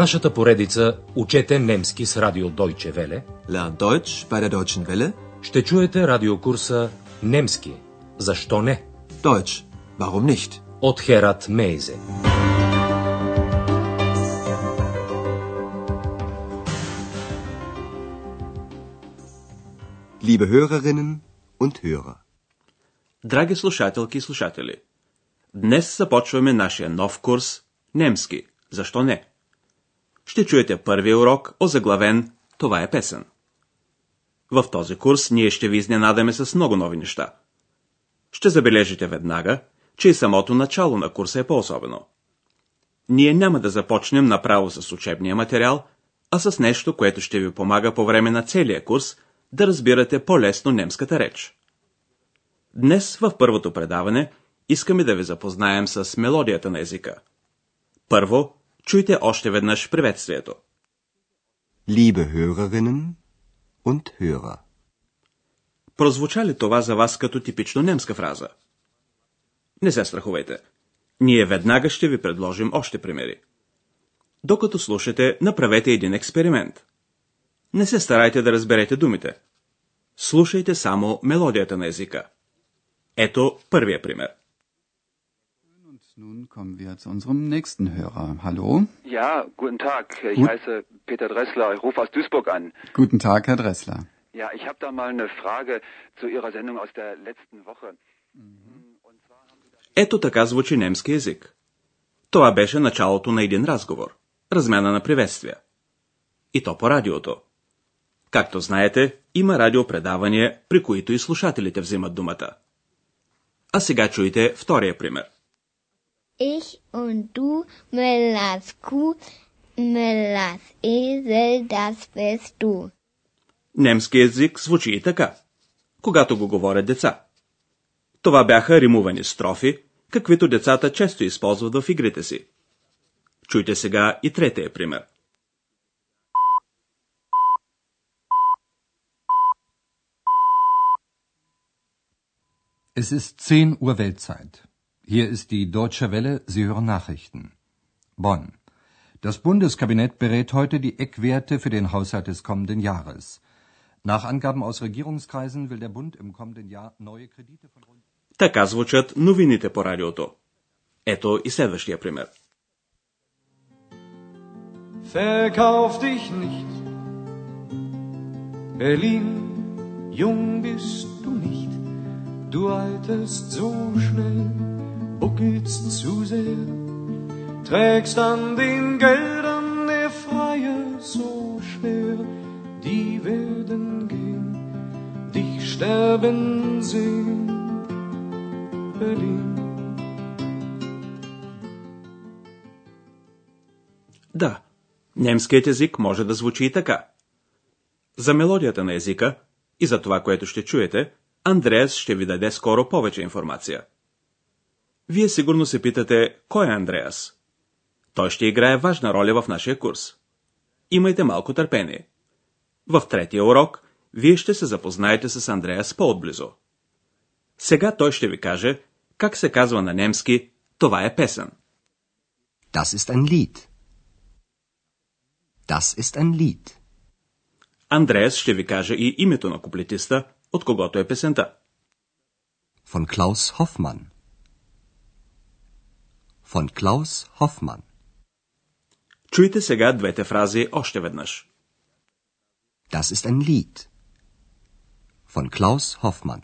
нашата поредица Учете немски с радио Deutsche Welle Lern Deutsch bei der Deutschen Welle. ще чуете радиокурса Немски. Защо не? Deutsch. Warum nicht? От Херат Мейзе. Liebe Hörerinnen und Hörer. Драги слушателки и слушатели, днес започваме нашия нов курс Немски. Защо не? Ще чуете първия урок, озаглавен Това е песен. В този курс ние ще ви изненадаме с много нови неща. Ще забележите веднага, че и самото начало на курса е по-особено. Ние няма да започнем направо с учебния материал, а с нещо, което ще ви помага по време на целия курс да разбирате по-лесно немската реч. Днес в първото предаване искаме да ви запознаем с мелодията на езика. Първо, чуйте още веднъж приветствието. Liebe Hörerinnen und Hörer. Прозвуча ли това за вас като типично немска фраза? Не се страхувайте. Ние веднага ще ви предложим още примери. Докато слушате, направете един експеримент. Не се старайте да разберете думите. Слушайте само мелодията на езика. Ето първия пример. Nun kommen wir zu unserem nächsten Hörer. Hallo. Ja, guten Tag. Ich Gut. heiße Peter Dressler. Ich rufe aus Duisburg an. Guten Tag, Herr Dressler. Ja, ich habe da mal eine Frage zu Ihrer Sendung aus der letzten Woche. Ето така звучи немски език. Това беше началото на един разговор. Размяна на приветствия. И то по радиото. Както знаете, има радиопредавания, при които и слушателите взимат думата. А сега чуйте втория пример. Ich und du, Müllers Kuh, Müllers Esel, das bist du. Немски език звучи и така, когато го говорят деца. Това бяха римувани строфи, каквито децата често използват в игрите си. Чуйте сега и третия пример. Es ist 10 Uhr Weltzeit. Hier ist die Deutsche Welle, Sie hören Nachrichten. Bonn. Das Bundeskabinett berät heute die Eckwerte für den Haushalt des kommenden Jahres. Nach Angaben aus Regierungskreisen will der Bund im kommenden Jahr neue Kredite von rund Така звучат новините по радиото. Ето и следващия пример. Verkauf dich nicht. Berlin, jung bist du nicht. Du alterst so schnell, Zu sehr. Trägst an den Geldern der Freier so schwer. Die werden gehen, dich sterben sehen. Berlin. Да, немският език може да звучи и така. За мелодията на езика и за това, което ще чуете, Андреас ще ви даде скоро повече информация. Вие сигурно се питате, кой е Андреас? Той ще играе важна роля в нашия курс. Имайте малко търпение. В третия урок вие ще се запознаете с Андреас по-отблизо. Сега той ще ви каже как се казва на немски «Това е песен». Das ist ein Lied. Das ist ein Lied. Андреас ще ви каже и името на куплетиста, от когото е песента. Von Klaus Hoffmann. Von Klaus Hoffmann. Чуйте сега двете фрази още веднъж. Das ist ein Lied. Von Klaus Hoffmann.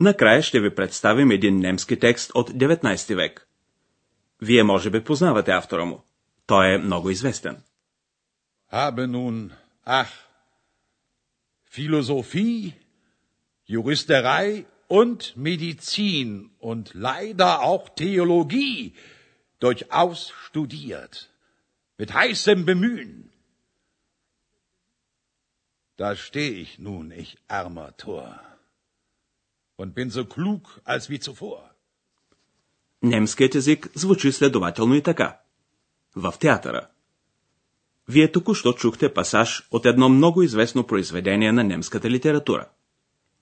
Накрая ще ви представим един немски текст от 19 век. Вие може би познавате автора му. Той е много известен. Habe nun, ach, Philosophie, Juristerei und Medizin und leider auch Theologie durchaus studiert, mit heißem Bemühen. Da steh ich nun, ich armer Tor, und bin so klug als wie zuvor. Немският език звучи следователно и така. В театъра. Вие току-що чухте пасаж от едно много известно произведение на немската литература.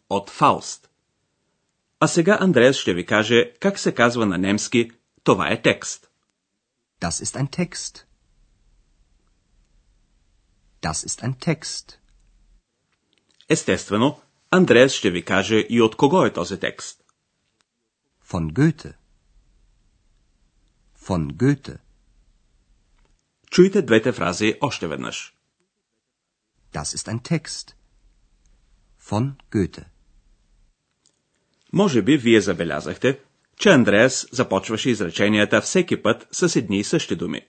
От Фауст. А сега Андреас ще ви каже как се казва на немски «Това е текст». Das ist ein Text. Das ist ein Text. Естествено, Андреас ще ви каже и от кого е този текст. Von Goethe. Von Goethe. Чуйте двете фрази още веднъж. Das ist ein Text. Von Goethe. Може би вие забелязахте, че Андреас започваше изреченията всеки път с едни и същи думи.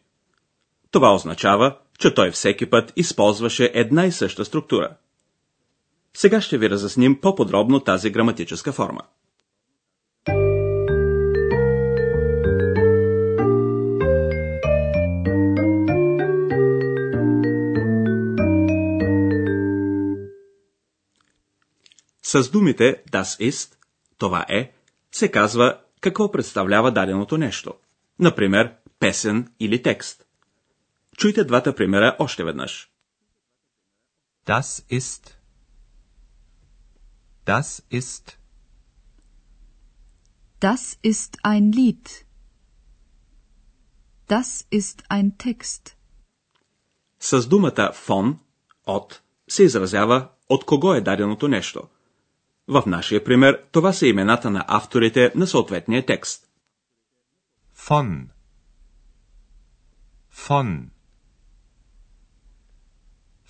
Това означава, че той всеки път използваше една и съща структура. Сега ще ви разясним по-подробно тази граматическа форма. С думите das ist, това е, се казва какво представлява даденото нещо. Например, песен или текст. Чуйте двата примера още веднъж. Das ist. Das ist. Das ist ein Lied. Das ist ein Text. С думата von, от, се изразява от кого е даденото нещо. В нашия пример това са имената на авторите на съответния текст. Von. Von.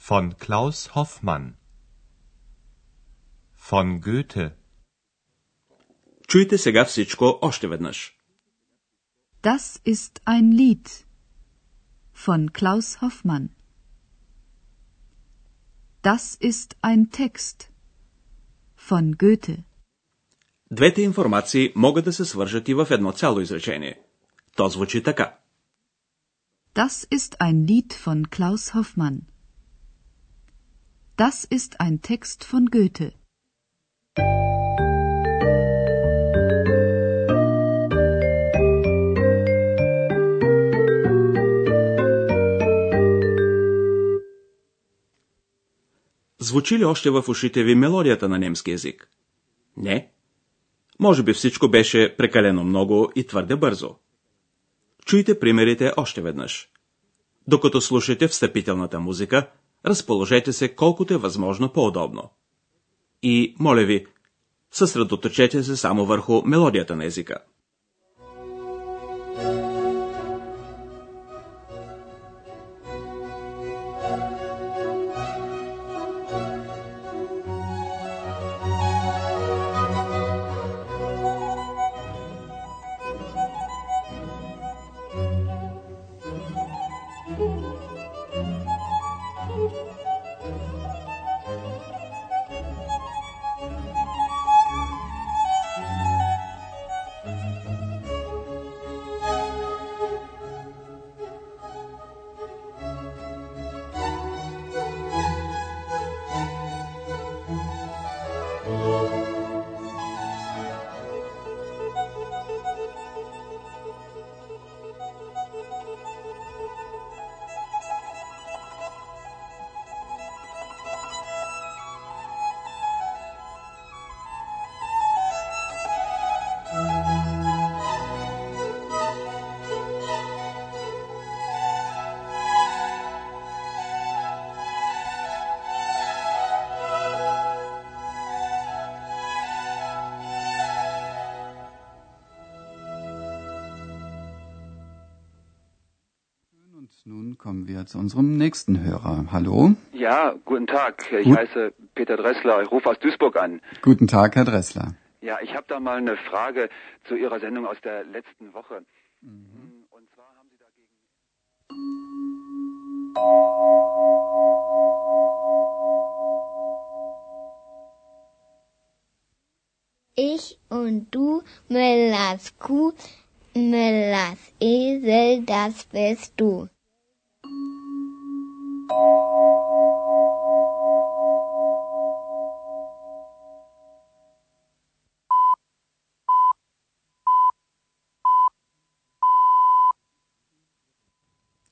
Von Klaus Hoffmann. Von Goethe. Чуйте сега всичко още веднъж. Das ist ein Lied von Klaus Hoffmann. Das ist ein Text von Goethe. Двете информации могат да се свържат и в едно цяло изречение. То звучи така. Das ist ein Lied von Klaus Hoffmann. Das ist ein Text von Goethe. Звучи ли още в ушите ви мелодията на немски язик? Не? Може би всичко беше прекалено много и твърде бързо. Чуйте примерите още веднъж. Докато слушате встъпителната музика, разположете се колкото е възможно по-удобно. И, моля ви, съсредоточете се само върху мелодията на езика. Kommen wir zu unserem nächsten Hörer. Hallo? Ja, guten Tag. Ich Gut. heiße Peter Dressler. Ich rufe aus Duisburg an. Guten Tag, Herr Dressler. Ja, ich habe da mal eine Frage zu Ihrer Sendung aus der letzten Woche. Und zwar haben Sie dagegen. Ich und du, Müllers Kuh, Müllers Esel, das bist du.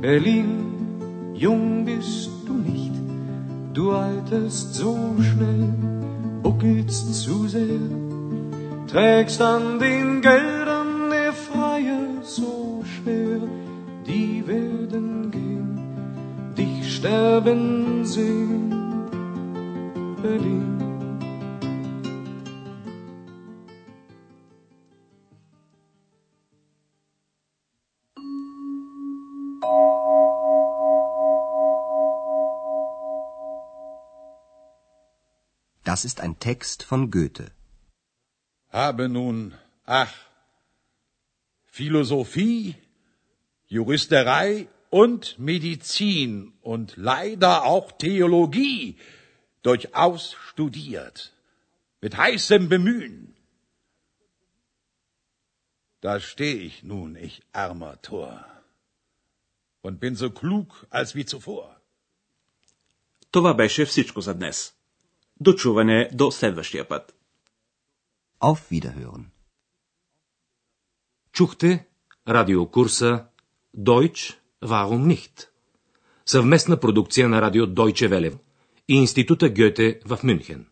Berlin, jung bist du nicht. Du alterst so schnell, buckelst zu sehr, trägst an den Geldern der Freier so schwer. Die werden gehen, dich sterben sehen. Berlin. Das ist ein Text von Goethe. Habe nun, ach, Philosophie, Juristerei und Medizin und leider auch Theologie durchaus studiert, mit heißem Bemühen. Da steh ich nun, ich armer Tor, und bin so klug als wie zuvor. Това беше всичко за днес. До чуване до следващия път. Auf Wiederhören. Чухте радиокурса Deutsch Warum nicht? Съвместна продукция на радио Deutsche Welle и Института Гьоте в Мюнхен.